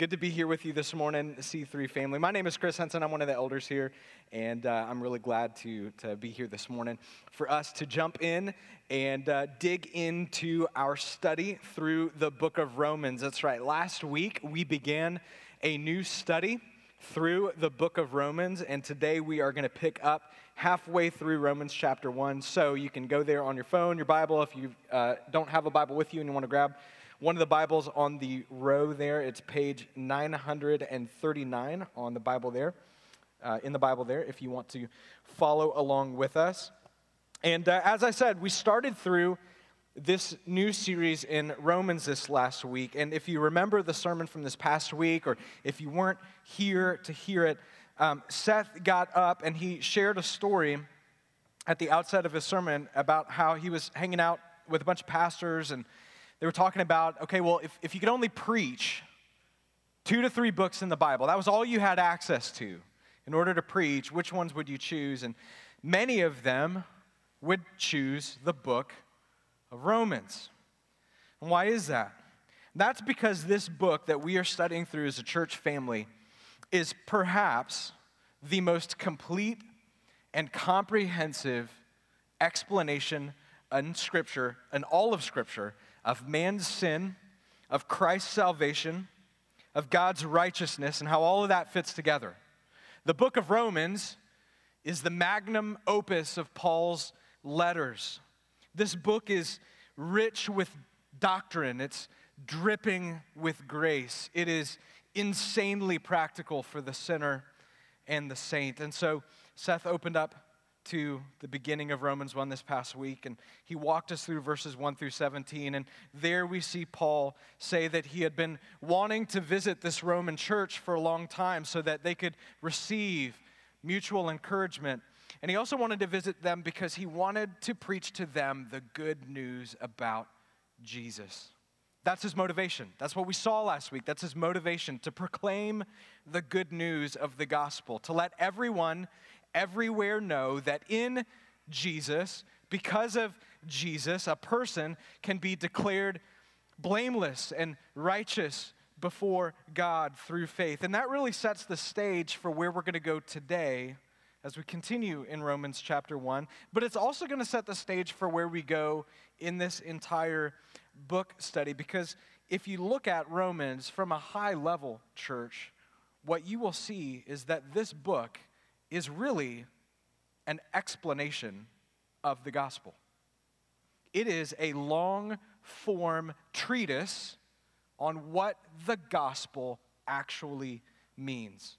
Good to be here with you this morning, C3 family. My name is Chris Henson. I'm one of the elders here, and uh, I'm really glad to, to be here this morning for us to jump in and uh, dig into our study through the book of Romans. That's right. Last week, we began a new study through the book of Romans, and today we are going to pick up halfway through Romans chapter 1. So you can go there on your phone, your Bible. If you uh, don't have a Bible with you and you want to grab one of the Bibles on the row there. It's page 939 on the Bible there, uh, in the Bible there, if you want to follow along with us. And uh, as I said, we started through this new series in Romans this last week. And if you remember the sermon from this past week, or if you weren't here to hear it, um, Seth got up and he shared a story at the outset of his sermon about how he was hanging out with a bunch of pastors and they were talking about okay, well, if, if you could only preach two to three books in the Bible, that was all you had access to in order to preach, which ones would you choose? And many of them would choose the book of Romans. And why is that? That's because this book that we are studying through as a church family is perhaps the most complete and comprehensive explanation in Scripture, in all of Scripture, of man's sin, of Christ's salvation, of God's righteousness, and how all of that fits together. The book of Romans is the magnum opus of Paul's letters. This book is rich with doctrine, it's dripping with grace, it is insanely practical for the sinner and the saint. And so Seth opened up to the beginning of Romans 1 this past week, and he walked us through verses 1 through 17. And there we see Paul say that he had been wanting to visit this Roman church for a long time so that they could receive mutual encouragement. And he also wanted to visit them because he wanted to preach to them the good news about Jesus. That's his motivation. That's what we saw last week. That's his motivation to proclaim the good news of the gospel, to let everyone everywhere know that in Jesus, because of Jesus, a person can be declared blameless and righteous before God through faith. And that really sets the stage for where we're going to go today as we continue in Romans chapter 1. But it's also going to set the stage for where we go in this entire book study because if you look at Romans from a high level, church, what you will see is that this book is really an explanation of the gospel. It is a long form treatise on what the gospel actually means.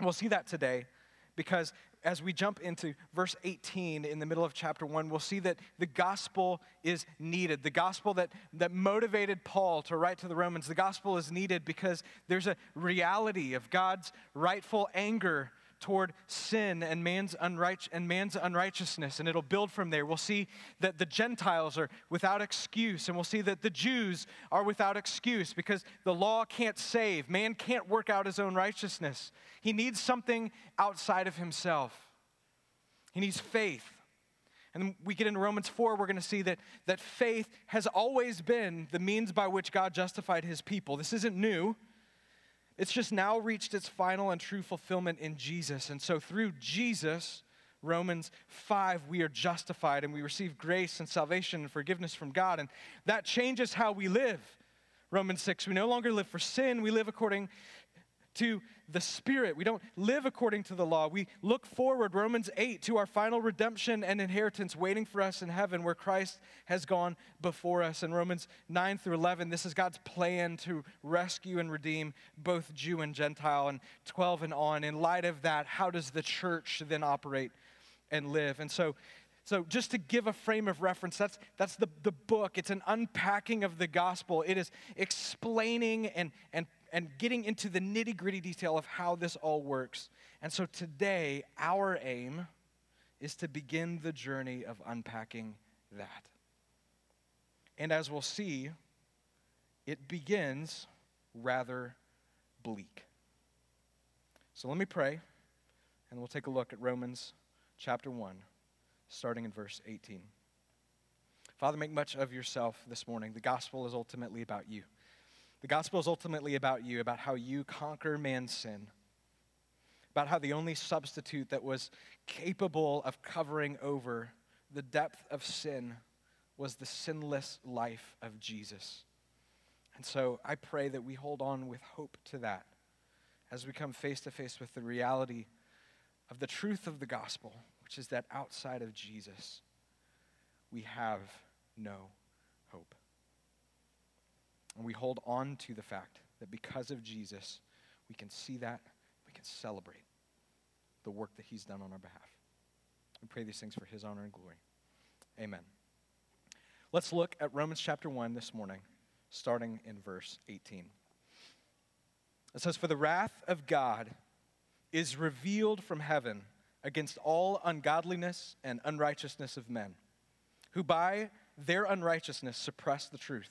We'll see that today because as we jump into verse 18 in the middle of chapter 1, we'll see that the gospel is needed. The gospel that, that motivated Paul to write to the Romans, the gospel is needed because there's a reality of God's rightful anger toward sin and man's, unright- and man's unrighteousness, and it'll build from there. We'll see that the Gentiles are without excuse, and we'll see that the Jews are without excuse because the law can't save. Man can't work out his own righteousness. He needs something outside of himself, he needs faith. And we get into Romans 4, we're going to see that, that faith has always been the means by which God justified his people. This isn't new. It's just now reached its final and true fulfillment in Jesus. And so through Jesus, Romans 5, we are justified and we receive grace and salvation and forgiveness from God. And that changes how we live. Romans 6, we no longer live for sin, we live according to the Spirit. We don't live according to the law. We look forward, Romans 8, to our final redemption and inheritance waiting for us in heaven where Christ has gone before us. In Romans 9 through 11, this is God's plan to rescue and redeem both Jew and Gentile. And 12 and on, in light of that, how does the church then operate and live? And so, so, just to give a frame of reference, that's, that's the, the book. It's an unpacking of the gospel. It is explaining and, and and getting into the nitty gritty detail of how this all works. And so today, our aim is to begin the journey of unpacking that. And as we'll see, it begins rather bleak. So let me pray, and we'll take a look at Romans chapter 1, starting in verse 18. Father, make much of yourself this morning. The gospel is ultimately about you. The gospel is ultimately about you, about how you conquer man's sin, about how the only substitute that was capable of covering over the depth of sin was the sinless life of Jesus. And so I pray that we hold on with hope to that as we come face to face with the reality of the truth of the gospel, which is that outside of Jesus, we have no. And we hold on to the fact that because of Jesus, we can see that, we can celebrate the work that he's done on our behalf. We pray these things for his honor and glory. Amen. Let's look at Romans chapter 1 this morning, starting in verse 18. It says, For the wrath of God is revealed from heaven against all ungodliness and unrighteousness of men, who by their unrighteousness suppress the truth.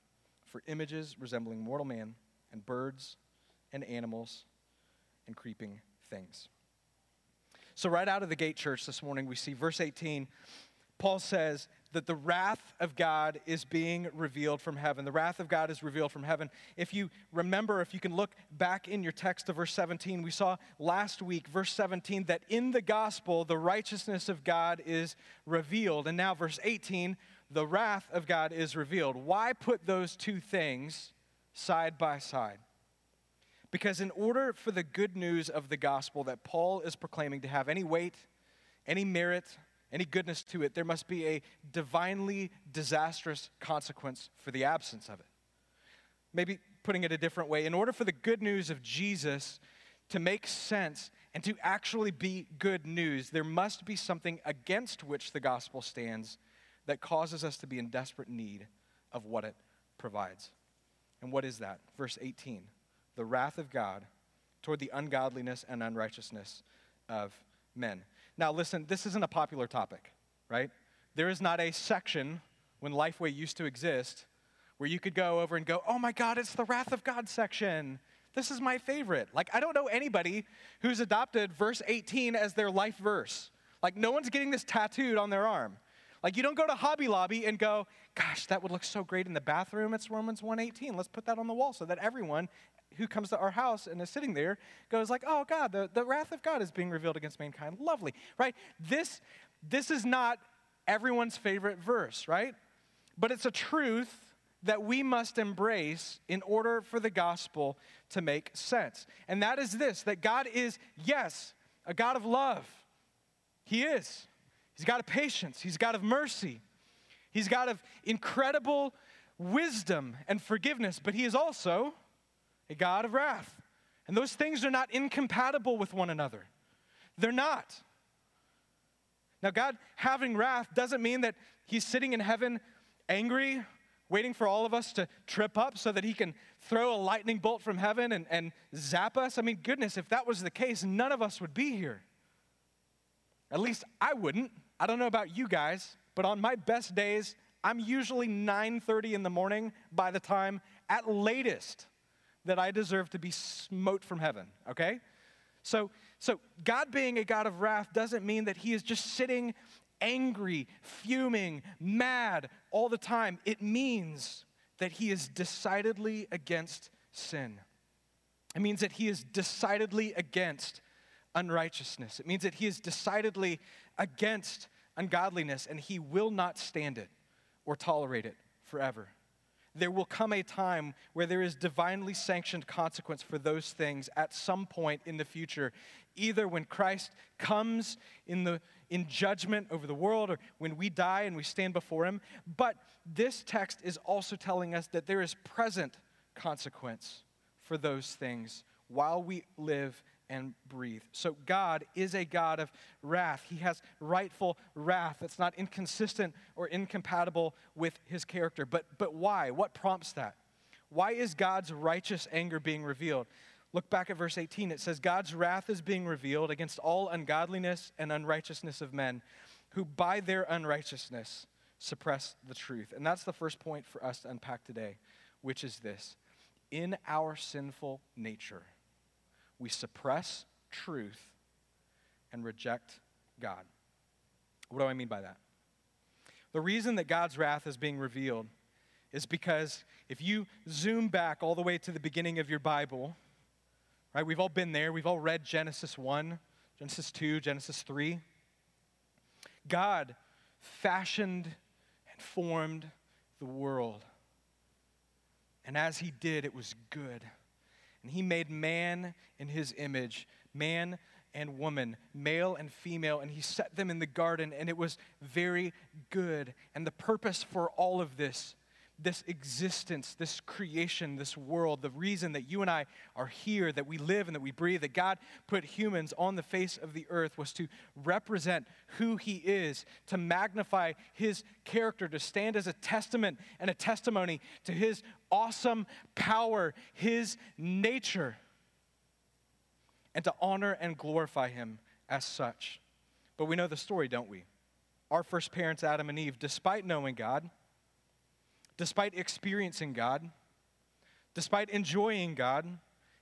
for images resembling mortal man and birds and animals and creeping things. So, right out of the gate, church, this morning, we see verse 18 Paul says that the wrath of God is being revealed from heaven. The wrath of God is revealed from heaven. If you remember, if you can look back in your text to verse 17, we saw last week, verse 17, that in the gospel, the righteousness of God is revealed. And now, verse 18, the wrath of God is revealed. Why put those two things side by side? Because in order for the good news of the gospel that Paul is proclaiming to have any weight, any merit, any goodness to it, there must be a divinely disastrous consequence for the absence of it. Maybe putting it a different way, in order for the good news of Jesus to make sense and to actually be good news, there must be something against which the gospel stands that causes us to be in desperate need of what it provides. And what is that? Verse 18 the wrath of God toward the ungodliness and unrighteousness of men. Now, listen, this isn't a popular topic, right? There is not a section when Lifeway used to exist where you could go over and go, oh my God, it's the wrath of God section. This is my favorite. Like, I don't know anybody who's adopted verse 18 as their life verse. Like, no one's getting this tattooed on their arm. Like, you don't go to Hobby Lobby and go, gosh, that would look so great in the bathroom. It's Romans 118. Let's put that on the wall so that everyone who comes to our house and is sitting there goes like, oh God, the, the wrath of God is being revealed against mankind. Lovely, right? This, this is not everyone's favorite verse, right? But it's a truth that we must embrace in order for the gospel to make sense. And that is this that God is, yes, a God of love. He is. He's God of patience, He's God of mercy, He's God of incredible wisdom and forgiveness, but He is also a God of wrath. And those things are not incompatible with one another. They're not. Now, God having wrath doesn't mean that He's sitting in heaven angry, waiting for all of us to trip up so that He can throw a lightning bolt from heaven and, and zap us. I mean, goodness, if that was the case, none of us would be here. At least I wouldn't. I don't know about you guys, but on my best days, I'm usually 9:30 in the morning by the time at latest that I deserve to be smote from heaven, okay? So, so God being a God of wrath doesn't mean that he is just sitting angry, fuming, mad all the time. It means that he is decidedly against sin. It means that he is decidedly against unrighteousness. It means that he is decidedly against ungodliness and he will not stand it or tolerate it forever there will come a time where there is divinely sanctioned consequence for those things at some point in the future, either when Christ comes in, the, in judgment over the world or when we die and we stand before him. But this text is also telling us that there is present consequence for those things while we live and breathe. So God is a God of wrath. He has rightful wrath that's not inconsistent or incompatible with his character. But, but why? What prompts that? Why is God's righteous anger being revealed? Look back at verse 18. It says, God's wrath is being revealed against all ungodliness and unrighteousness of men, who by their unrighteousness suppress the truth. And that's the first point for us to unpack today, which is this In our sinful nature, we suppress truth and reject God. What do I mean by that? The reason that God's wrath is being revealed is because if you zoom back all the way to the beginning of your Bible, right, we've all been there, we've all read Genesis 1, Genesis 2, Genesis 3. God fashioned and formed the world. And as he did, it was good. And he made man in his image, man and woman, male and female, and he set them in the garden, and it was very good. And the purpose for all of this, this existence, this creation, this world, the reason that you and I are here, that we live and that we breathe, that God put humans on the face of the earth was to represent who he is, to magnify his character, to stand as a testament and a testimony to his awesome power, his nature and to honor and glorify him as such. But we know the story, don't we? Our first parents, Adam and Eve, despite knowing God, despite experiencing God, despite enjoying God,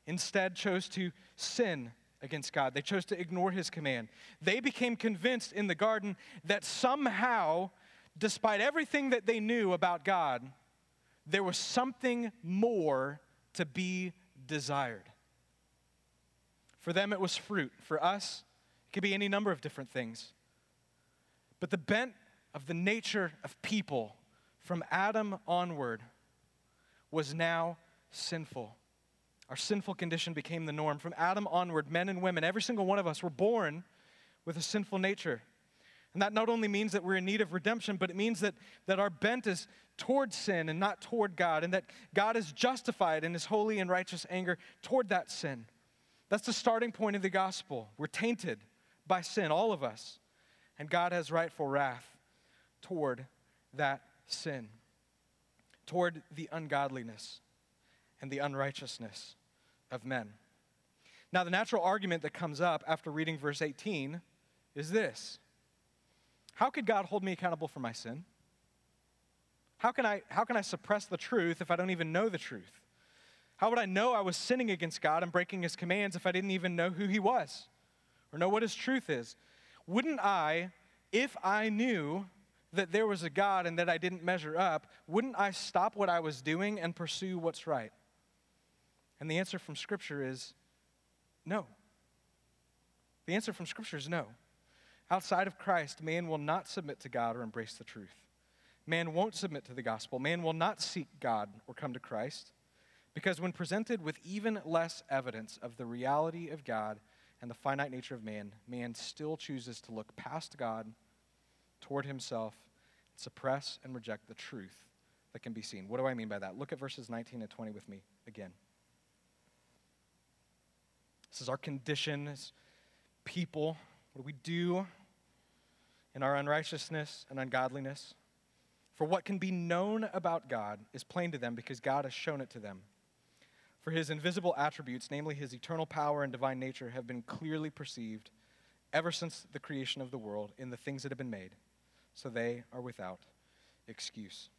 instead chose to sin against God. They chose to ignore his command. They became convinced in the garden that somehow, despite everything that they knew about God, there was something more to be desired. For them, it was fruit. For us, it could be any number of different things. But the bent of the nature of people from Adam onward was now sinful. Our sinful condition became the norm. From Adam onward, men and women, every single one of us were born with a sinful nature. And that not only means that we're in need of redemption, but it means that, that our bent is toward sin and not toward God, and that God is justified in his holy and righteous anger toward that sin. That's the starting point of the gospel. We're tainted by sin, all of us. And God has rightful wrath toward that sin, toward the ungodliness and the unrighteousness of men. Now, the natural argument that comes up after reading verse 18 is this How could God hold me accountable for my sin? How can I, how can I suppress the truth if I don't even know the truth? How would I know I was sinning against God and breaking his commands if I didn't even know who he was or know what his truth is? Wouldn't I, if I knew that there was a God and that I didn't measure up, wouldn't I stop what I was doing and pursue what's right? And the answer from Scripture is no. The answer from Scripture is no. Outside of Christ, man will not submit to God or embrace the truth. Man won't submit to the gospel. Man will not seek God or come to Christ. Because when presented with even less evidence of the reality of God and the finite nature of man, man still chooses to look past God toward himself, suppress and reject the truth that can be seen. What do I mean by that? Look at verses 19 and 20 with me again. This is our condition as people. What do we do in our unrighteousness and ungodliness? For what can be known about God is plain to them because God has shown it to them. For his invisible attributes, namely his eternal power and divine nature, have been clearly perceived ever since the creation of the world in the things that have been made, so they are without excuse.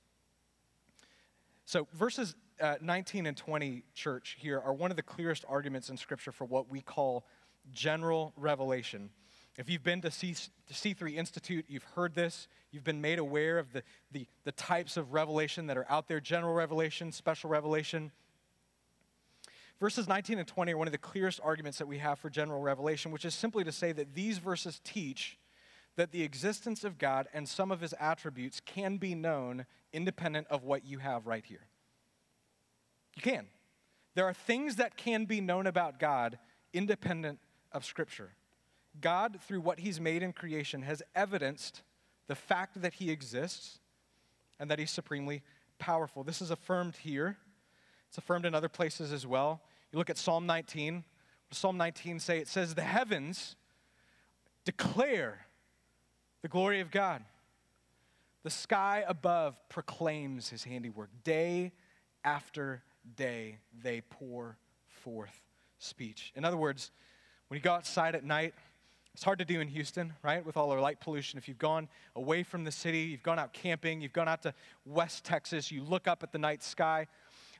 So, verses uh, 19 and 20, church, here are one of the clearest arguments in Scripture for what we call general revelation. If you've been to, C, C3 Institute, you've heard this. You've been made aware of the, the, the types of revelation that are out there general revelation, special revelation. Verses 19 and 20 are one of the clearest arguments that we have for general revelation, which is simply to say that these verses teach that the existence of God and some of his attributes can be known independent of what you have right here. You can. There are things that can be known about God independent of Scripture. God, through what he's made in creation, has evidenced the fact that he exists and that he's supremely powerful. This is affirmed here, it's affirmed in other places as well. You look at Psalm 19. Psalm 19 say? It says, The heavens declare the glory of God. The sky above proclaims his handiwork day after day they pour forth speech. In other words, when you go outside at night, it's hard to do in Houston, right, with all our light pollution. If you've gone away from the city, you've gone out camping, you've gone out to West Texas, you look up at the night sky.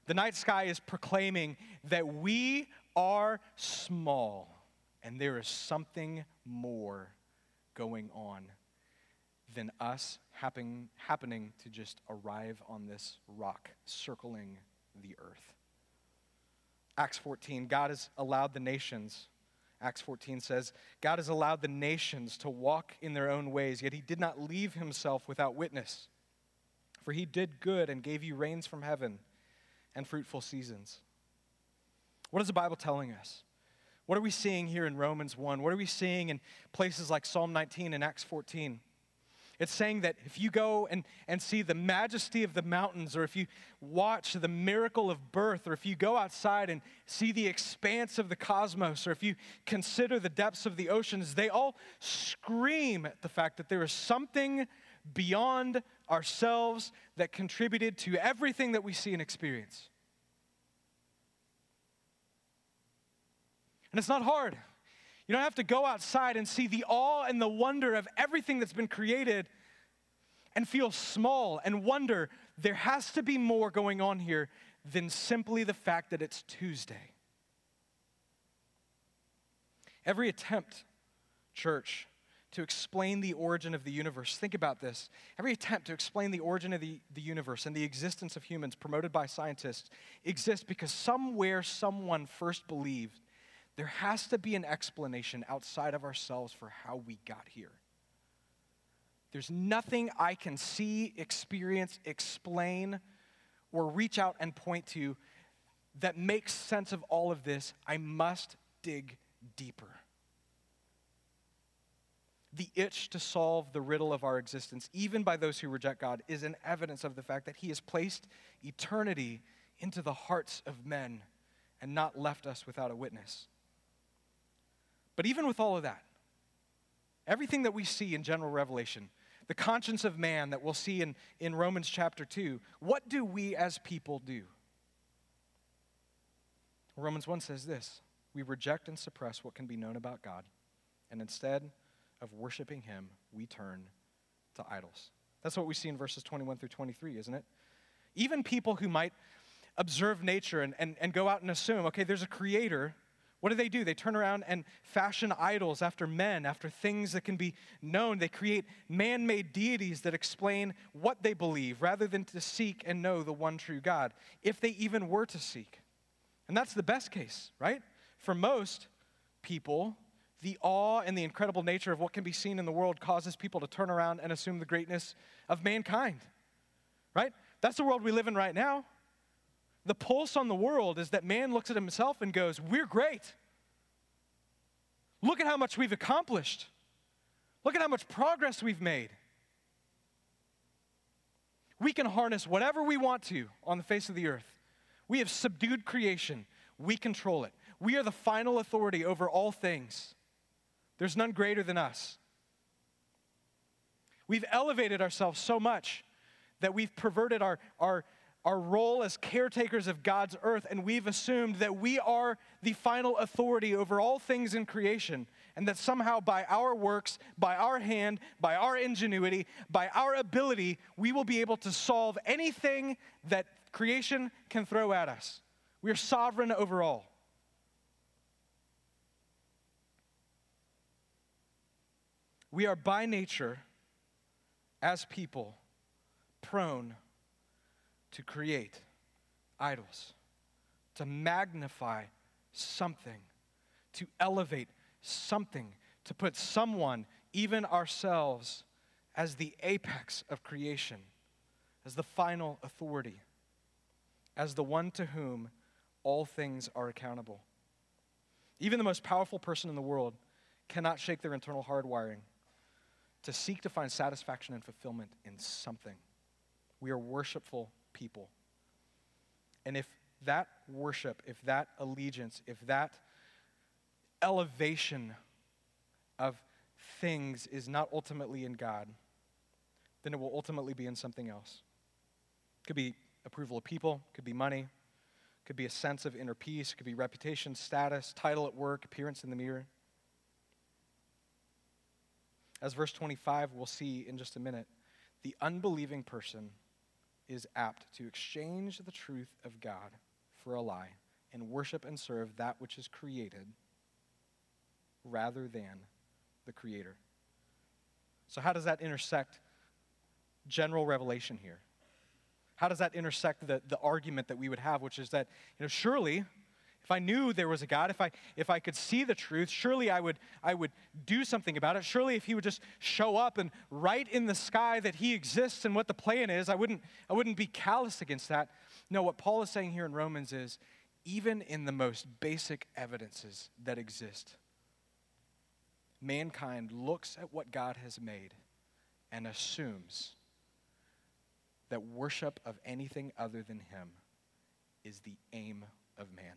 The night sky is proclaiming that we are small and there is something more going on than us happen, happening to just arrive on this rock circling the earth. Acts 14, God has allowed the nations, Acts 14 says, God has allowed the nations to walk in their own ways, yet he did not leave himself without witness. For he did good and gave you rains from heaven and fruitful seasons. What is the Bible telling us? What are we seeing here in Romans 1? What are we seeing in places like Psalm 19 and Acts 14? It's saying that if you go and, and see the majesty of the mountains, or if you watch the miracle of birth, or if you go outside and see the expanse of the cosmos, or if you consider the depths of the oceans, they all scream at the fact that there is something beyond ourselves that contributed to everything that we see and experience. And it's not hard. You don't have to go outside and see the awe and the wonder of everything that's been created and feel small and wonder there has to be more going on here than simply the fact that it's Tuesday. Every attempt, church, to explain the origin of the universe, think about this. Every attempt to explain the origin of the, the universe and the existence of humans promoted by scientists exists because somewhere someone first believed there has to be an explanation outside of ourselves for how we got here. There's nothing I can see, experience, explain, or reach out and point to that makes sense of all of this. I must dig deeper. The itch to solve the riddle of our existence, even by those who reject God, is an evidence of the fact that He has placed eternity into the hearts of men and not left us without a witness. But even with all of that, everything that we see in general revelation, the conscience of man that we'll see in, in Romans chapter 2, what do we as people do? Romans 1 says this We reject and suppress what can be known about God, and instead of worshiping Him, we turn to idols. That's what we see in verses 21 through 23, isn't it? Even people who might observe nature and, and, and go out and assume, okay, there's a creator what do they do? They turn around and fashion idols after men, after things that can be known. They create man made deities that explain what they believe rather than to seek and know the one true God, if they even were to seek. And that's the best case, right? For most people, the awe and the incredible nature of what can be seen in the world causes people to turn around and assume the greatness of mankind, right? That's the world we live in right now. The pulse on the world is that man looks at himself and goes, We're great. Look at how much we've accomplished. Look at how much progress we've made. We can harness whatever we want to on the face of the earth. We have subdued creation, we control it. We are the final authority over all things. There's none greater than us. We've elevated ourselves so much that we've perverted our, our our role as caretakers of God's earth, and we've assumed that we are the final authority over all things in creation, and that somehow by our works, by our hand, by our ingenuity, by our ability, we will be able to solve anything that creation can throw at us. We are sovereign over all. We are by nature, as people, prone to create idols, to magnify something, to elevate something, to put someone, even ourselves, as the apex of creation, as the final authority, as the one to whom all things are accountable. Even the most powerful person in the world cannot shake their internal hardwiring to seek to find satisfaction and fulfillment in something. We are worshipful people. And if that worship, if that allegiance, if that elevation of things is not ultimately in God, then it will ultimately be in something else. It Could be approval of people, could be money, could be a sense of inner peace. Could be reputation, status, title at work, appearance in the mirror. As verse 25 we'll see in just a minute, the unbelieving person is apt to exchange the truth of God for a lie and worship and serve that which is created rather than the Creator. So, how does that intersect general revelation here? How does that intersect the, the argument that we would have, which is that, you know, surely if I knew there was a God, if I, if I could see the truth, surely I would, I would do something about it. Surely if he would just show up and write in the sky that he exists and what the plan is, I wouldn't, I wouldn't be callous against that. No, what Paul is saying here in Romans is even in the most basic evidences that exist, mankind looks at what God has made and assumes that worship of anything other than him is the aim of man.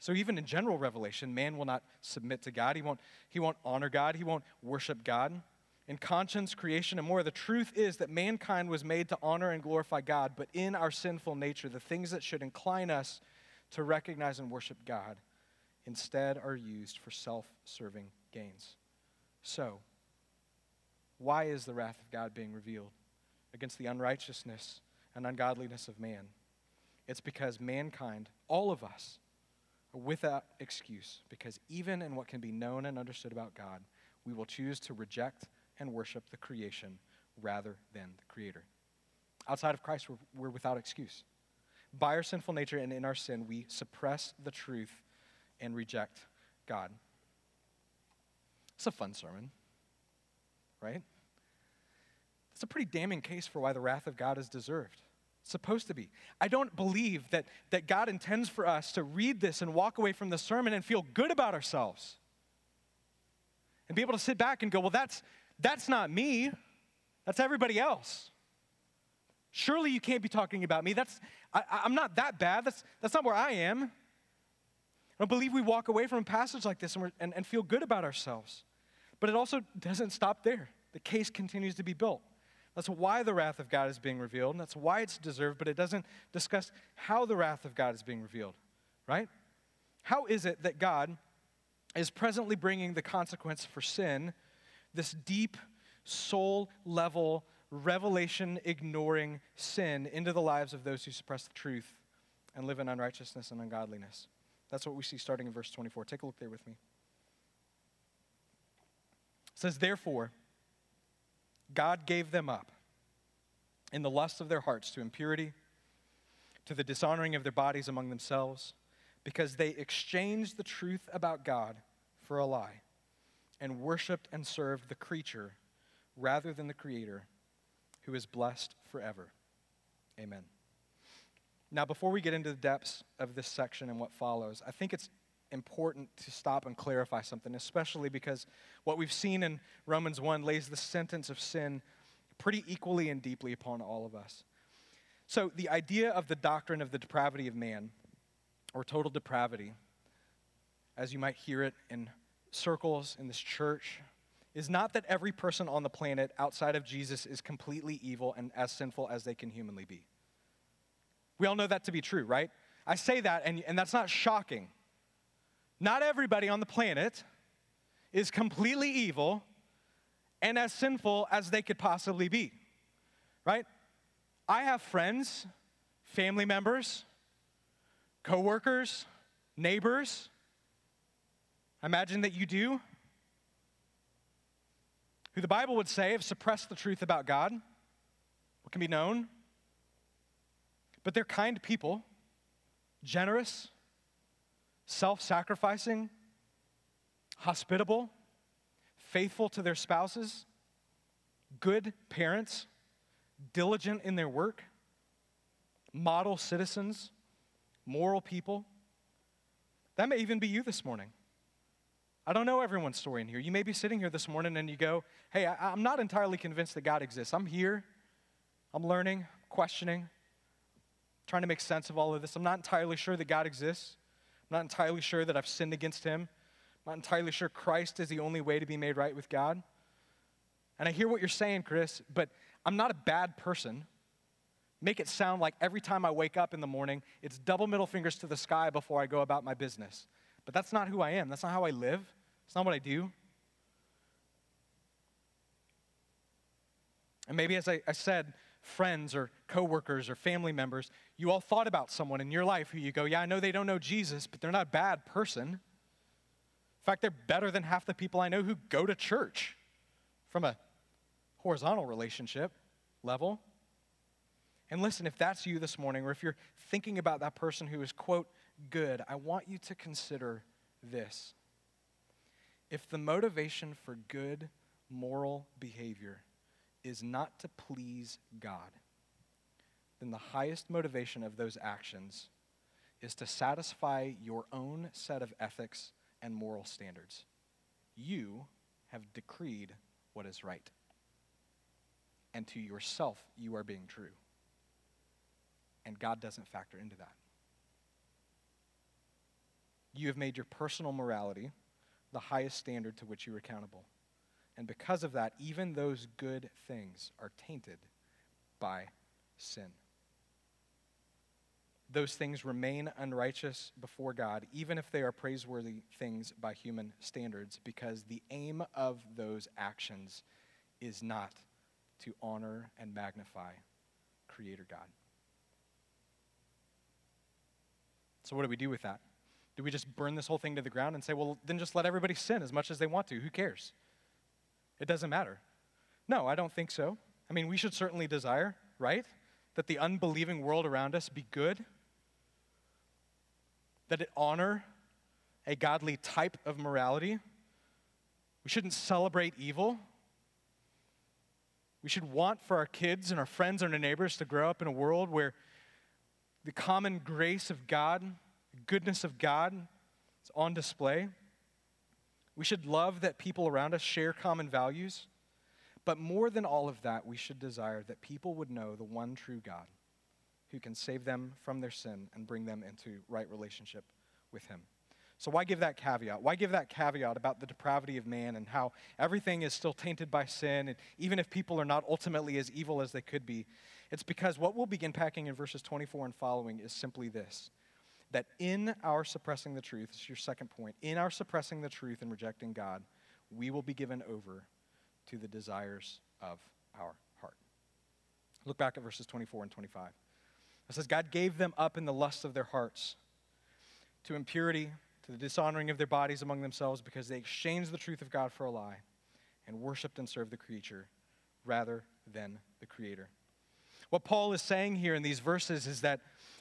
So even in general revelation, man will not submit to God. He won't, he won't honor God. He won't worship God. In conscience, creation, and more, the truth is that mankind was made to honor and glorify God, but in our sinful nature, the things that should incline us to recognize and worship God instead are used for self serving gains. So, why is the wrath of God being revealed against the unrighteousness and ungodliness of man? It's because mankind, all of us, without excuse, because even in what can be known and understood about God, we will choose to reject and worship the creation rather than the Creator. Outside of Christ, we're, we're without excuse. By our sinful nature and in our sin, we suppress the truth and reject God. It's a fun sermon, right? It's a pretty damning case for why the wrath of God is deserved supposed to be. I don't believe that, that God intends for us to read this and walk away from the sermon and feel good about ourselves. And be able to sit back and go, well, that's, that's not me. That's everybody else. Surely you can't be talking about me. That's, I, I'm not that bad. That's, that's not where I am. I don't believe we walk away from a passage like this and, and, and feel good about ourselves. But it also doesn't stop there. The case continues to be built. That's why the wrath of God is being revealed, and that's why it's deserved, but it doesn't discuss how the wrath of God is being revealed, right? How is it that God is presently bringing the consequence for sin, this deep, soul level, revelation ignoring sin, into the lives of those who suppress the truth and live in unrighteousness and ungodliness? That's what we see starting in verse 24. Take a look there with me. It says, Therefore, God gave them up in the lust of their hearts to impurity, to the dishonoring of their bodies among themselves, because they exchanged the truth about God for a lie and worshiped and served the creature rather than the Creator, who is blessed forever. Amen. Now, before we get into the depths of this section and what follows, I think it's important to stop and clarify something, especially because what we've seen in Romans 1 lays the sentence of sin pretty equally and deeply upon all of us. So, the idea of the doctrine of the depravity of man, or total depravity, as you might hear it in circles in this church, is not that every person on the planet outside of Jesus is completely evil and as sinful as they can humanly be. We all know that to be true, right? I say that, and, and that's not shocking. Not everybody on the planet is completely evil and as sinful as they could possibly be, right? I have friends, family members, coworkers, neighbors. I imagine that you do. Who the Bible would say have suppressed the truth about God, what can be known. But they're kind people, generous, self sacrificing, hospitable, faithful to their spouses, good parents, diligent in their work, model citizens, moral people. That may even be you this morning. I don't know everyone's story in here. You may be sitting here this morning and you go, Hey, I, am not entirely convinced that God exists. I'm here, I'm learning, questioning, trying to make sense of all of this. I'm not entirely sure that God exists. I'm not entirely sure that I've sinned against him. I'm not entirely sure Christ is the only way to be made right with God. And I hear what you're saying, Chris, but I'm not a bad person. make it sound like every time I wake up in the morning, it's double middle fingers to the sky before I go about my business. But that's not who I am. That's not how I live. It's not what I do. And maybe, as I, I said, friends or coworkers or family members, you all thought about someone in your life who you go, Yeah, I know they don't know Jesus, but they're not a bad person. In fact, they're better than half the people I know who go to church from a horizontal relationship level. And listen, if that's you this morning, or if you're thinking about that person who is, quote, good, I want you to consider this. If the motivation for good moral behavior is not to please God, then the highest motivation of those actions is to satisfy your own set of ethics and moral standards. You have decreed what is right. And to yourself, you are being true. And God doesn't factor into that. You have made your personal morality the highest standard to which you are accountable. And because of that, even those good things are tainted by sin. Those things remain unrighteous before God, even if they are praiseworthy things by human standards, because the aim of those actions is not to honor and magnify Creator God. So, what do we do with that? Do we just burn this whole thing to the ground and say, well, then just let everybody sin as much as they want to? Who cares? It doesn't matter. No, I don't think so. I mean, we should certainly desire, right? That the unbelieving world around us be good, that it honor a godly type of morality. We shouldn't celebrate evil. We should want for our kids and our friends and our neighbors to grow up in a world where the common grace of God, the goodness of God is on display. We should love that people around us share common values. But more than all of that, we should desire that people would know the one true God who can save them from their sin and bring them into right relationship with Him. So, why give that caveat? Why give that caveat about the depravity of man and how everything is still tainted by sin, and even if people are not ultimately as evil as they could be? It's because what we'll begin packing in verses 24 and following is simply this that in our suppressing the truth, this is your second point, in our suppressing the truth and rejecting God, we will be given over to the desires of our heart. Look back at verses 24 and 25. It says, God gave them up in the lust of their hearts to impurity, to the dishonoring of their bodies among themselves, because they exchanged the truth of God for a lie and worshiped and served the creature rather than the Creator. What Paul is saying here in these verses is that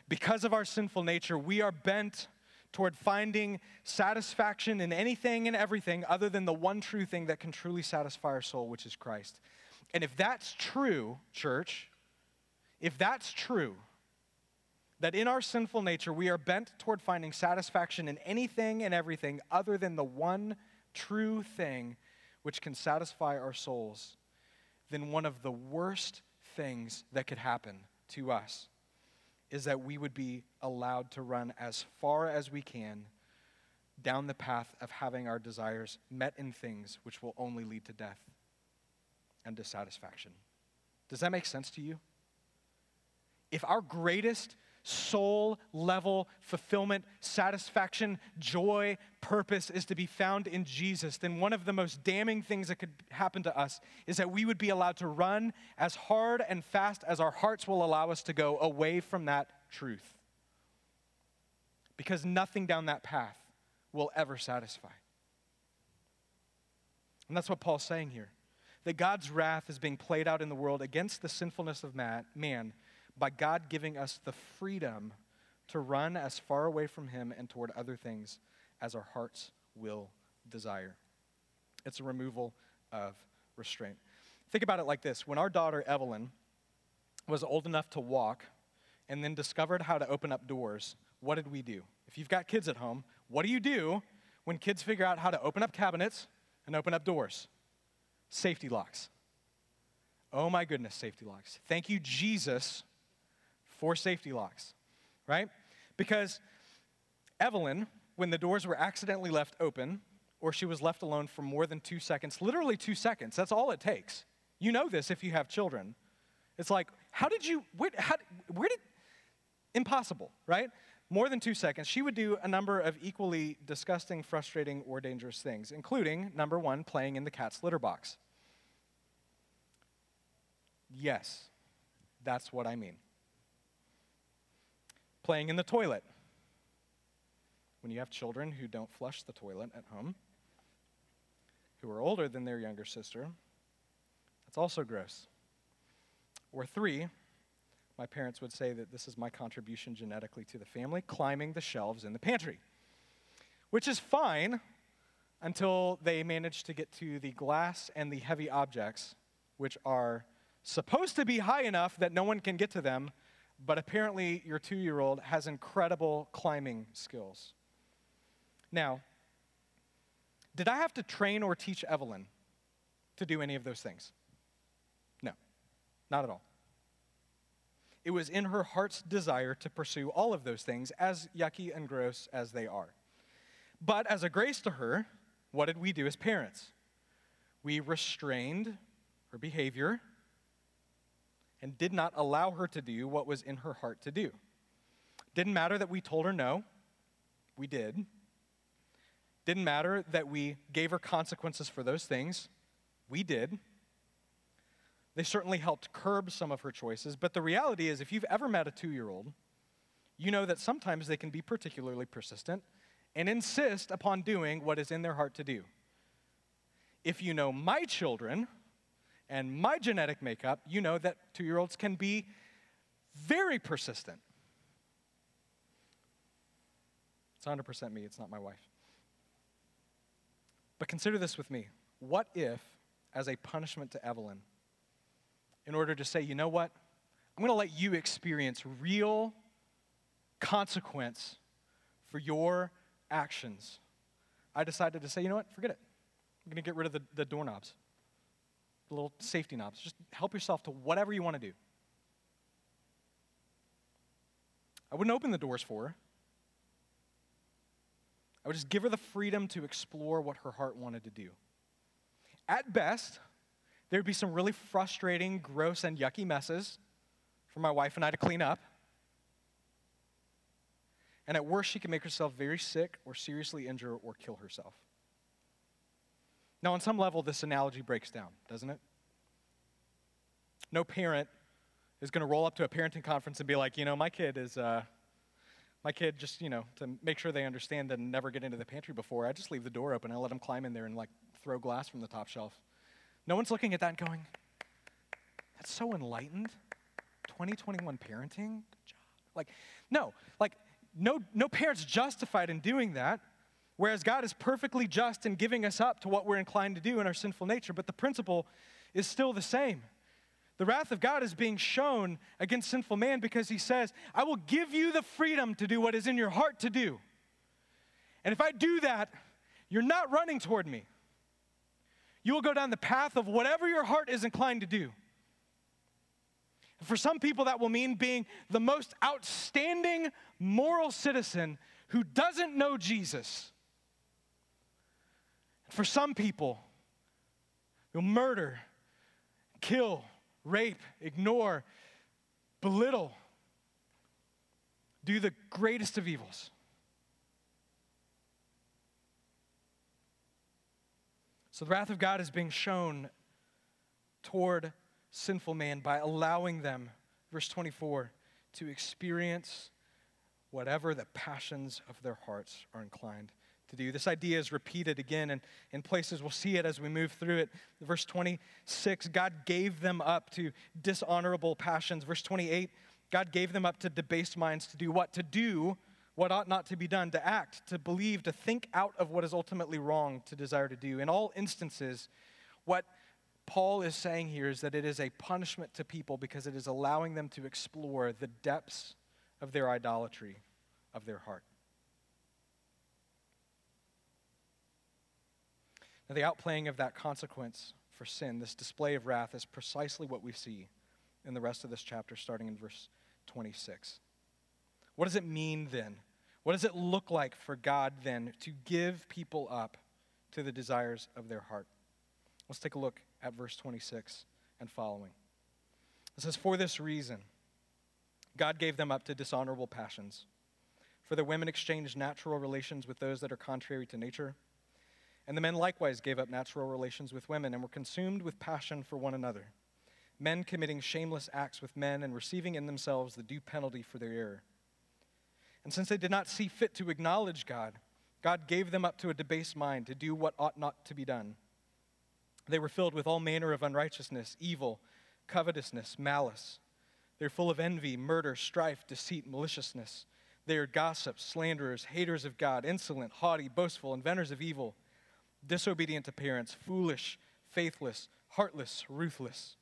because of our sinful nature, we are bent toward finding satisfaction in anything and everything other than the one true thing that can truly satisfy our soul, which is Christ. And if that's true, church, if that's true, that in our sinful nature we are bent toward finding satisfaction in anything and everything other than the one true thing which can satisfy our souls, then one of the worst things that could happen to us is that we would be allowed to run as far as we can down the path of having our desires met in things which will only lead to death and dissatisfaction. Does that make sense to you? If our greatest soul level fulfillment, satisfaction, joy, purpose is to be found in Jesus, then one of the most damning things that could happen to us is that we would be allowed to run as hard and fast as our hearts will allow us to go away from that truth. Because nothing down that path will ever satisfy. And that's what Paul's saying here. That God's wrath is being played out in the world against the sinfulness of man, by God giving us the freedom to run as far away from Him and toward other things as our hearts will desire. It's a removal of restraint. Think about it like this when our daughter Evelyn was old enough to walk and then discovered how to open up doors, what did we do? If you've got kids at home, what do you do when kids figure out how to open up cabinets and open up doors? Safety locks. Oh my goodness, safety locks. Thank you, Jesus, for safety locks, right? Because Evelyn, when the doors were accidentally left open, or she was left alone for more than two seconds, literally two seconds, that's all it takes. You know this if you have children. It's like, how did you, where, how, where did, impossible, right? More than two seconds, she would do a number of equally disgusting, frustrating, or dangerous things, including number one, playing in the cat's litter box. Yes, that's what I mean. Playing in the toilet. When you have children who don't flush the toilet at home, who are older than their younger sister, that's also gross. Or three, my parents would say that this is my contribution genetically to the family, climbing the shelves in the pantry, which is fine until they manage to get to the glass and the heavy objects, which are supposed to be high enough that no one can get to them, but apparently your two year old has incredible climbing skills. Now, did I have to train or teach Evelyn to do any of those things? No, not at all. It was in her heart's desire to pursue all of those things, as yucky and gross as they are. But as a grace to her, what did we do as parents? We restrained her behavior and did not allow her to do what was in her heart to do. Didn't matter that we told her no, we did. Didn't matter that we gave her consequences for those things, we did. They certainly helped curb some of her choices, but the reality is, if you've ever met a two year old, you know that sometimes they can be particularly persistent and insist upon doing what is in their heart to do. If you know my children, and my genetic makeup, you know that two year olds can be very persistent. It's 100% me, it's not my wife. But consider this with me. What if, as a punishment to Evelyn, in order to say, you know what? I'm going to let you experience real consequence for your actions. I decided to say, you know what? Forget it. I'm going to get rid of the, the doorknobs little safety knobs. Just help yourself to whatever you want to do. I wouldn't open the doors for her. I would just give her the freedom to explore what her heart wanted to do. At best, there'd be some really frustrating, gross, and yucky messes for my wife and I to clean up. And at worst, she could make herself very sick or seriously injure or kill herself. Now, on some level, this analogy breaks down, doesn't it? No parent is going to roll up to a parenting conference and be like, you know, my kid is, uh, my kid just, you know, to make sure they understand and never get into the pantry before, I just leave the door open. I let them climb in there and like throw glass from the top shelf. No one's looking at that and going, that's so enlightened. 2021 parenting? Good job. Like, no, like, no, no parent's justified in doing that. Whereas God is perfectly just in giving us up to what we're inclined to do in our sinful nature, but the principle is still the same. The wrath of God is being shown against sinful man because he says, I will give you the freedom to do what is in your heart to do. And if I do that, you're not running toward me. You will go down the path of whatever your heart is inclined to do. For some people, that will mean being the most outstanding moral citizen who doesn't know Jesus for some people, you'll murder, kill, rape, ignore, belittle, do the greatest of evils. So the wrath of God is being shown toward sinful man by allowing them, verse 24, to experience whatever the passions of their hearts are inclined to do. This idea is repeated again and in places. We'll see it as we move through it. Verse 26, God gave them up to dishonorable passions. Verse 28, God gave them up to debased minds to do what? To do what ought not to be done, to act, to believe, to think out of what is ultimately wrong, to desire to do. In all instances, what Paul is saying here is that it is a punishment to people because it is allowing them to explore the depths of their idolatry of their heart. The outplaying of that consequence for sin, this display of wrath, is precisely what we see in the rest of this chapter, starting in verse 26. What does it mean then? What does it look like for God then to give people up to the desires of their heart? Let's take a look at verse 26 and following. It says, For this reason, God gave them up to dishonorable passions. For the women exchanged natural relations with those that are contrary to nature. And the men likewise gave up natural relations with women and were consumed with passion for one another, men committing shameless acts with men and receiving in themselves the due penalty for their error. And since they did not see fit to acknowledge God, God gave them up to a debased mind to do what ought not to be done. They were filled with all manner of unrighteousness, evil, covetousness, malice. They're full of envy, murder, strife, deceit, maliciousness. They are gossips, slanderers, haters of God, insolent, haughty, boastful, inventors of evil, disobedient to parents, foolish, faithless, heartless, ruthless.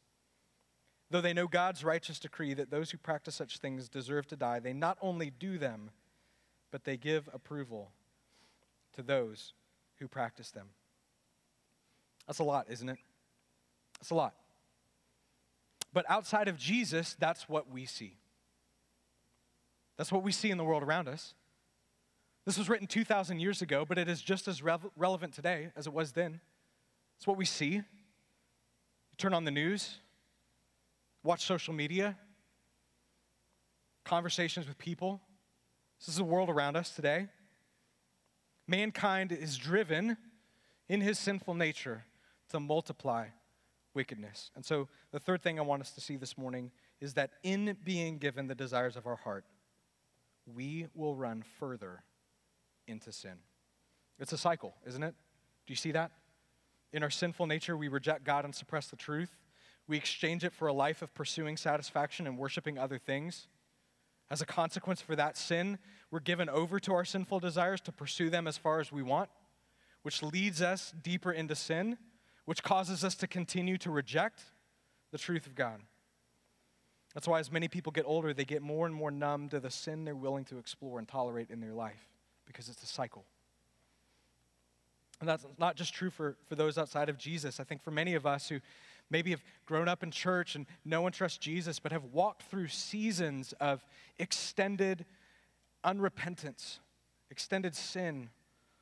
Though they know God's righteous decree that those who practice such things deserve to die, they not only do them, but they give approval to those who practice them. That's a lot, isn't it? That's a lot. But outside of Jesus, that's what we see. That's what we see in the world around us. This was written 2,000 years ago, but it is just as re- relevant today as it was then. It's what we see. You turn on the news, watch social media, conversations with people. This is the world around us today. Mankind is driven in his sinful nature to multiply wickedness. And so, the third thing I want us to see this morning is that in being given the desires of our heart, we will run further into sin. It's a cycle, isn't it? Do you see that? In our sinful nature, we reject God and suppress the truth. We exchange it for a life of pursuing satisfaction and worshiping other things. As a consequence for that sin, we're given over to our sinful desires to pursue them as far as we want, which leads us deeper into sin which causes us to continue to reject the truth of God. That's why, as many people get older, they get more and more numb to the sin they're willing to explore and tolerate in their life because it's a cycle. And that's not just true for, for those outside of Jesus. I think for many of us who maybe have grown up in church and no one trusts Jesus, but have walked through seasons of extended unrepentance, extended sin,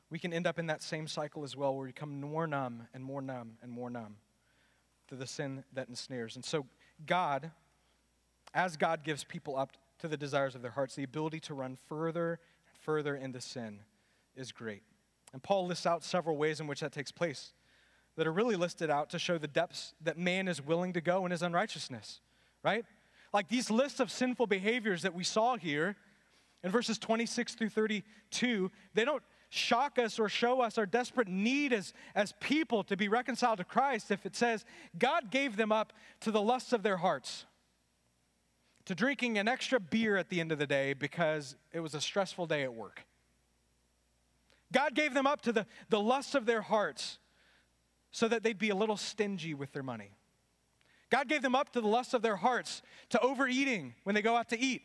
we can end up in that same cycle as well where we become more numb and more numb and more numb to the sin that ensnares. And so, God, as God gives people up to the desires of their hearts, the ability to run further and further into sin is great. And Paul lists out several ways in which that takes place that are really listed out to show the depths that man is willing to go in his unrighteousness, right? Like these lists of sinful behaviors that we saw here in verses 26 through 32, they don't shock us or show us our desperate need as, as people to be reconciled to Christ if it says God gave them up to the lusts of their hearts, to drinking an extra beer at the end of the day because it was a stressful day at work. God gave them up to the, the lusts of their hearts so that they'd be a little stingy with their money. God gave them up to the lusts of their hearts, to overeating when they go out to eat,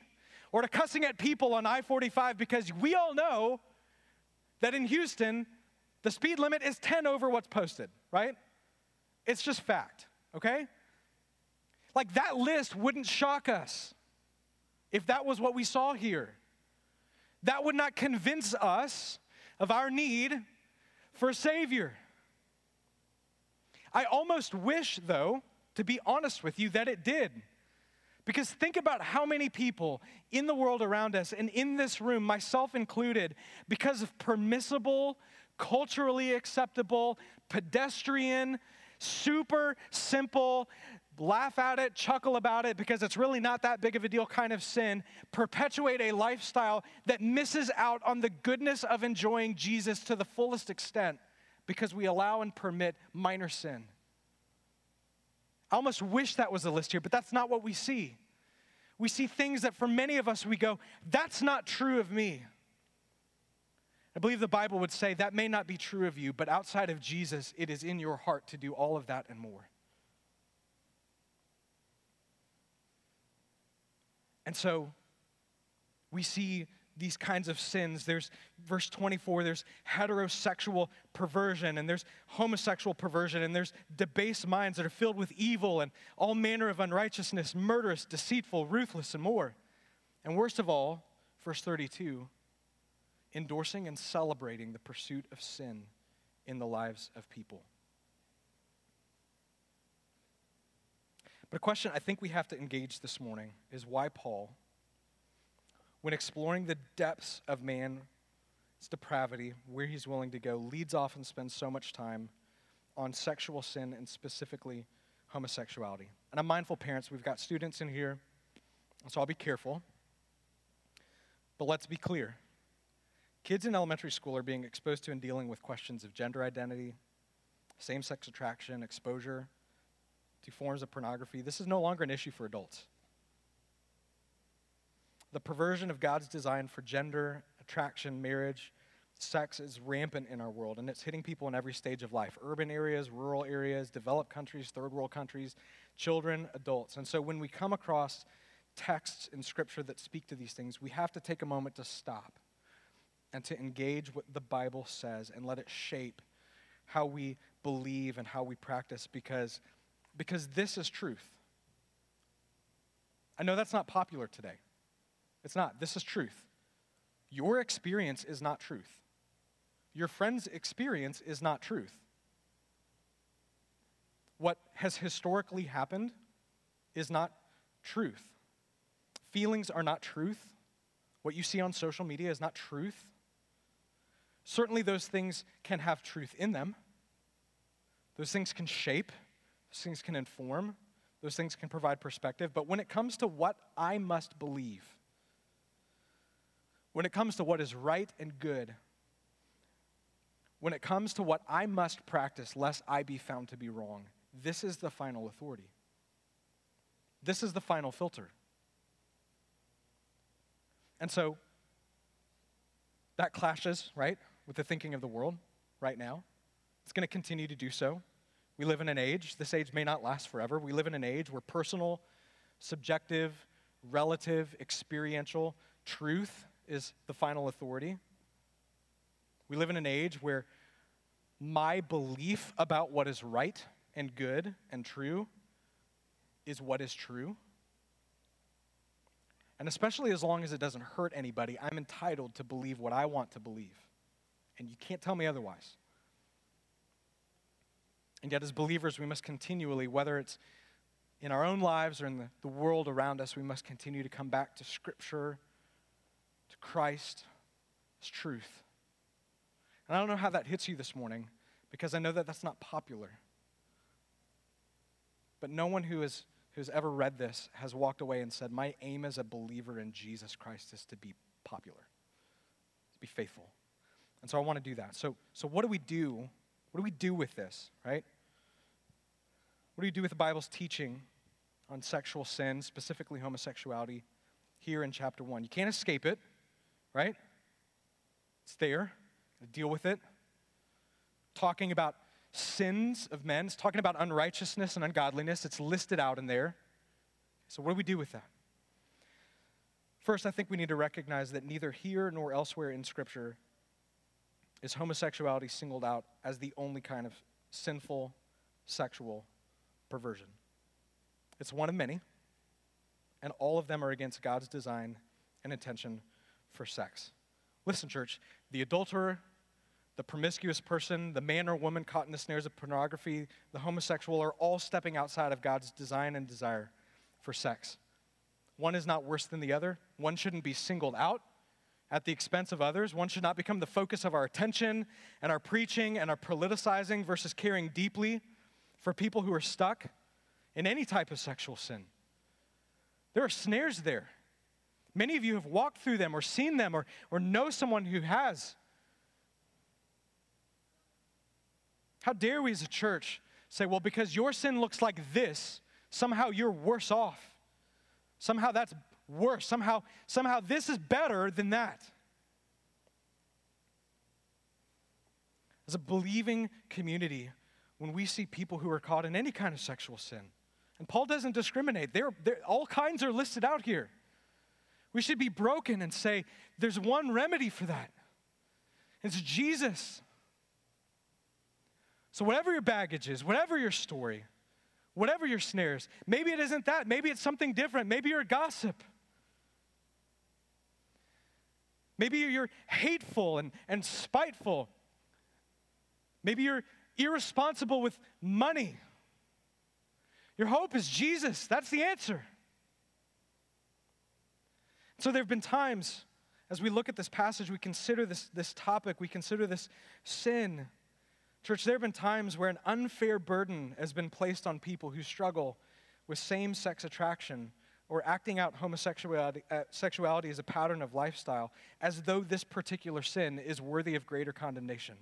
or to cussing at people on I 45 because we all know that in Houston, the speed limit is 10 over what's posted, right? It's just fact, okay? Like that list wouldn't shock us if that was what we saw here. That would not convince us of our need for a Savior. I almost wish, though, to be honest with you, that it did. Because think about how many people in the world around us and in this room, myself included, because of permissible, culturally acceptable, pedestrian, super simple, laugh at it, chuckle about it because it's really not that big of a deal kind of sin, perpetuate a lifestyle that misses out on the goodness of enjoying Jesus to the fullest extent because we allow and permit minor sin. I almost wish that was the list here, but that's not what we see. We see things that for many of us we go, that's not true of me. I believe the Bible would say that may not be true of you, but outside of Jesus, it is in your heart to do all of that and more. And so we see these kinds of sins. There's verse 24, there's heterosexual perversion, and there's homosexual perversion, and there's debased minds that are filled with evil and all manner of unrighteousness, murderous, deceitful, ruthless, and more. And worst of all, verse 32, endorsing and celebrating the pursuit of sin in the lives of people. But a question I think we have to engage this morning is why Paul, when exploring the depths of man's depravity, where he's willing to go, leads off and spends so much time on sexual sin and specifically homosexuality. And I'm mindful, parents, we've got students in here, so I'll be careful. But let's be clear. Kids in elementary school are being exposed to and dealing with questions of gender identity, same sex attraction, exposure to forms of pornography. This is no longer an issue for adults. The perversion of God's design for gender, attraction, marriage, sex is rampant in our world, and it's hitting people in every stage of life urban areas, rural areas, developed countries, third world countries, children, adults. And so when we come across texts in Scripture that speak to these things, we have to take a moment to stop and to engage what the Bible says and let it shape how we believe and how we practice because, because this is truth. I know that's not popular today. It's not. This is truth. Your experience is not truth. Your friend's experience is not truth. What has historically happened is not truth. Feelings are not truth. What you see on social media is not truth. Certainly, those things can have truth in them. Those things can shape, those things can inform, those things can provide perspective. But when it comes to what I must believe, when it comes to what is right and good, when it comes to what I must practice lest I be found to be wrong, this is the final authority. This is the final filter. And so that clashes, right, with the thinking of the world right now. It's going to continue to do so. We live in an age, this age may not last forever. We live in an age where personal, subjective, relative, experiential truth is the final authority. We live in an age where my belief about what is right and good and true is what is true. And especially as long as it doesn't hurt anybody, I'm entitled to believe what I want to believe. And you can't tell me otherwise. And yet, as believers, we must continually, whether it's in our own lives or in the, the world around us, we must continue to come back to Scripture, to Christ, as truth. And I don't know how that hits you this morning because I know that that's not popular. But no one who has, ever read this has walked away and said, My aim as a believer in Jesus Christ is to be popular, to be faithful. And so I want to do that. So, so what do we do? What do we do with this, right? What do you do with the Bible's teaching on sexual sin, specifically homosexuality, here in chapter 1? You can't escape it, right? It's there deal with it. Talking about sins of men, it's talking about unrighteousness and ungodliness. It's listed out in there. So, what do we do with that? First, I think we need to recognize that neither here nor elsewhere in Scripture is homosexuality singled out as the only kind of sinful sexual perversion. It's one of many, and all of them are against God's design and intention for sex. Listen, church, the adulterer, the promiscuous person, the man or woman caught in the snares of pornography, the homosexual are all stepping outside of God's design and desire for sex. One is not worse than the other. One shouldn't be singled out at the expense of others. One should not become the focus of our attention and our preaching and our politicizing versus caring deeply for people who are stuck in any type of sexual sin. There are snares there. Many of you have walked through them or seen them or, or know someone who has. How dare we as a church say, well, because your sin looks like this, somehow you're worse off. Somehow that's worse. Somehow, somehow this is better than that. As a believing community, when we see people who are caught in any kind of sexual sin, and Paul doesn't discriminate, they're, they're, all kinds are listed out here. We should be broken and say, there's one remedy for that. It's Jesus. So, whatever your baggage is, whatever your story, whatever your snares, maybe it isn't that. Maybe it's something different. Maybe you're a gossip. Maybe you're hateful and, and spiteful. Maybe you're irresponsible with money. Your hope is Jesus. That's the answer. So there have been times as we look at this passage, we consider this, this topic, we consider this sin. Church, there have been times where an unfair burden has been placed on people who struggle with same sex attraction or acting out homosexuality uh, sexuality as a pattern of lifestyle, as though this particular sin is worthy of greater condemnation.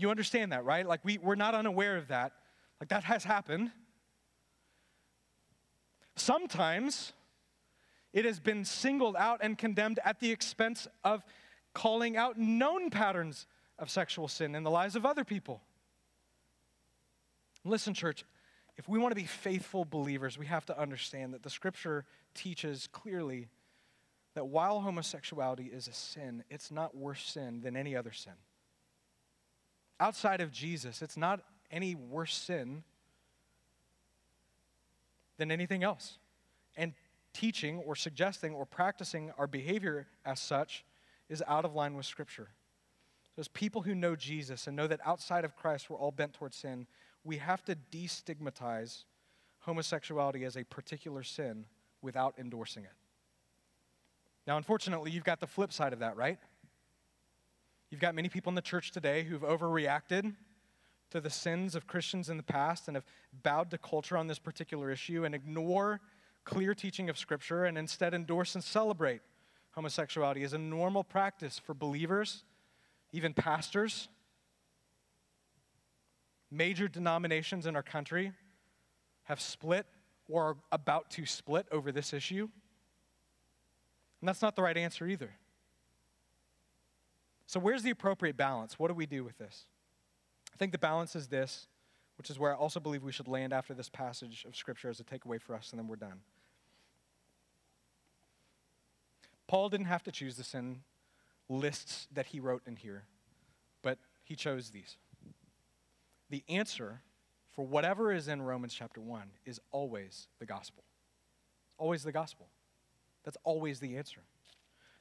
You understand that, right? Like, we, we're not unaware of that. Like, that has happened. Sometimes it has been singled out and condemned at the expense of calling out known patterns of sexual sin in the lives of other people. Listen, church, if we want to be faithful believers, we have to understand that the scripture teaches clearly that while homosexuality is a sin, it's not worse sin than any other sin. Outside of Jesus, it's not any worse sin than anything else. And teaching or suggesting or practicing our behavior as such is out of line with Scripture. So, as people who know Jesus and know that outside of Christ we're all bent towards sin, we have to destigmatize homosexuality as a particular sin without endorsing it. Now, unfortunately, you've got the flip side of that, right? You've got many people in the church today who've overreacted to the sins of Christians in the past and have bowed to culture on this particular issue and ignore clear teaching of Scripture and instead endorse and celebrate homosexuality as a normal practice for believers, even pastors. Major denominations in our country have split or are about to split over this issue. And that's not the right answer either. So, where's the appropriate balance? What do we do with this? I think the balance is this which is where I also believe we should land after this passage of Scripture as a takeaway for us, and then we're done. Paul didn't have to choose the sin lists that he wrote in here, but he chose these. The answer for whatever is in Romans chapter 1 is always the gospel. Always the gospel. That's always the answer.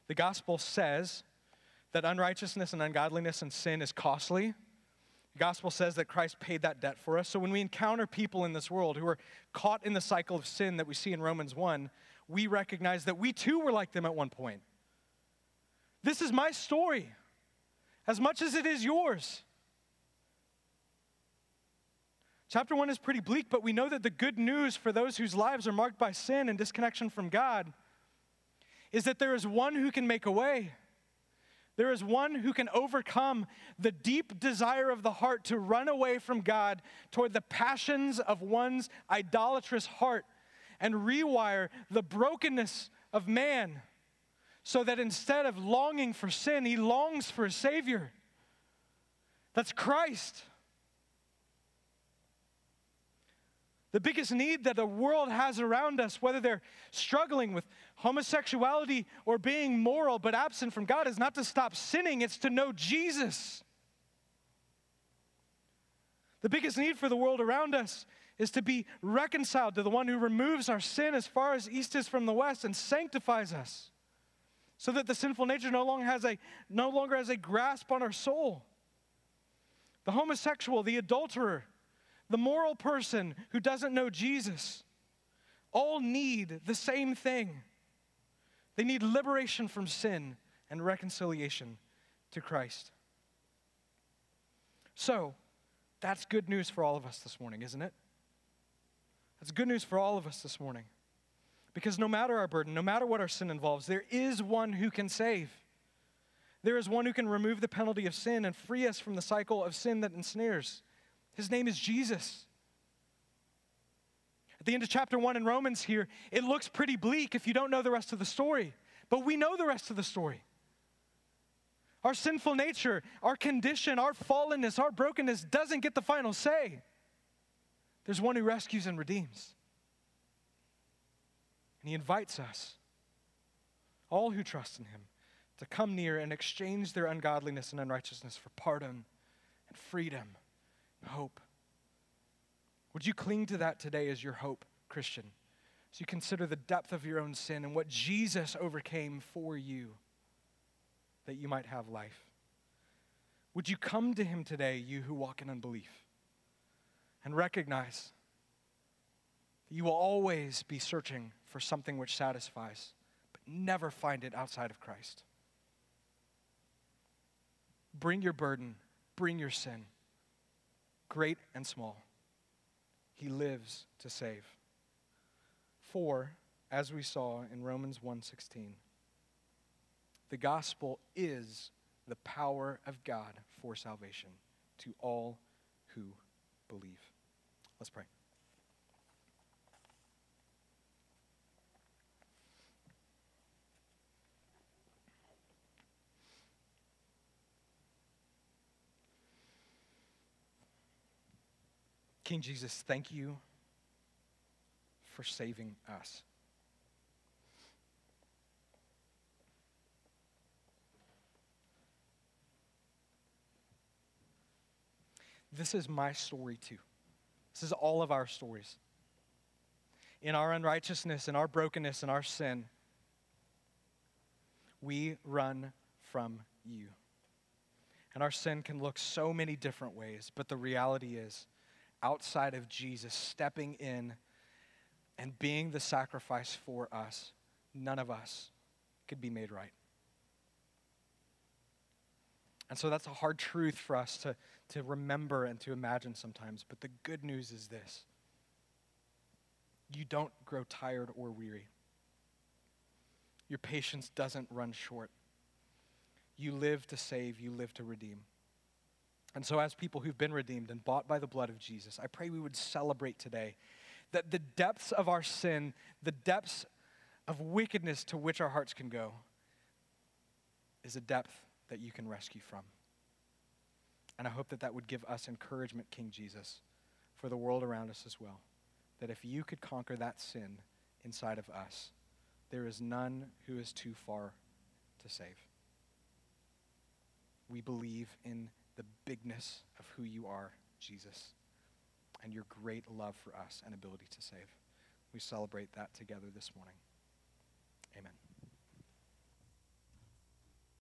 The gospel says that unrighteousness and ungodliness and sin is costly the gospel says that Christ paid that debt for us. So when we encounter people in this world who are caught in the cycle of sin that we see in Romans 1, we recognize that we too were like them at one point. This is my story as much as it is yours. Chapter 1 is pretty bleak, but we know that the good news for those whose lives are marked by sin and disconnection from God is that there is one who can make a way. There is one who can overcome the deep desire of the heart to run away from God toward the passions of one's idolatrous heart and rewire the brokenness of man so that instead of longing for sin, he longs for a Savior. That's Christ. The biggest need that the world has around us, whether they're struggling with homosexuality or being moral but absent from God, is not to stop sinning, it's to know Jesus. The biggest need for the world around us is to be reconciled to the one who removes our sin as far as east is from the west and sanctifies us so that the sinful nature no longer has a, no longer has a grasp on our soul. The homosexual, the adulterer, the moral person who doesn't know Jesus all need the same thing. They need liberation from sin and reconciliation to Christ. So, that's good news for all of us this morning, isn't it? That's good news for all of us this morning. Because no matter our burden, no matter what our sin involves, there is one who can save. There is one who can remove the penalty of sin and free us from the cycle of sin that ensnares. His name is Jesus. The end of chapter 1 in Romans here, it looks pretty bleak if you don't know the rest of the story. But we know the rest of the story. Our sinful nature, our condition, our fallenness, our brokenness doesn't get the final say. There's one who rescues and redeems. And he invites us, all who trust in him, to come near and exchange their ungodliness and unrighteousness for pardon and freedom and hope. Would you cling to that today as your hope, Christian? As you consider the depth of your own sin and what Jesus overcame for you, that you might have life. Would you come to him today, you who walk in unbelief, and recognize that You will always be searching for something which satisfies, but never find it outside of Christ. Bring your burden, bring your sin, great and small. He lives to save. For, as we saw in Romans 1:16, the gospel is the power of God for salvation to all who believe. Let's pray. King Jesus, thank you for saving us. This is my story too. This is all of our stories. In our unrighteousness, in our brokenness, in our sin, we run from you. And our sin can look so many different ways, but the reality is, outside of Jesus stepping in and being the sacrifice for us, none of us could be made right. And so that's a hard truth for us to, to remember and to imagine sometimes. But the good news is this you don't grow tired or weary, your patience doesn't run short. You live to save, you live to redeem. And so, as people who've been redeemed and bought by the blood of Jesus, I pray we would celebrate today that the depths of our sin, the depths of wickedness to which our hearts can go, is a depth that you can rescue from. And I hope that that would give us encouragement, King Jesus, for the world around us as well. That if you could conquer that sin inside of us, there is none who is too far to save. We believe in the bigness of who you are, Jesus, and your great love for us and ability to save. We celebrate that together this morning.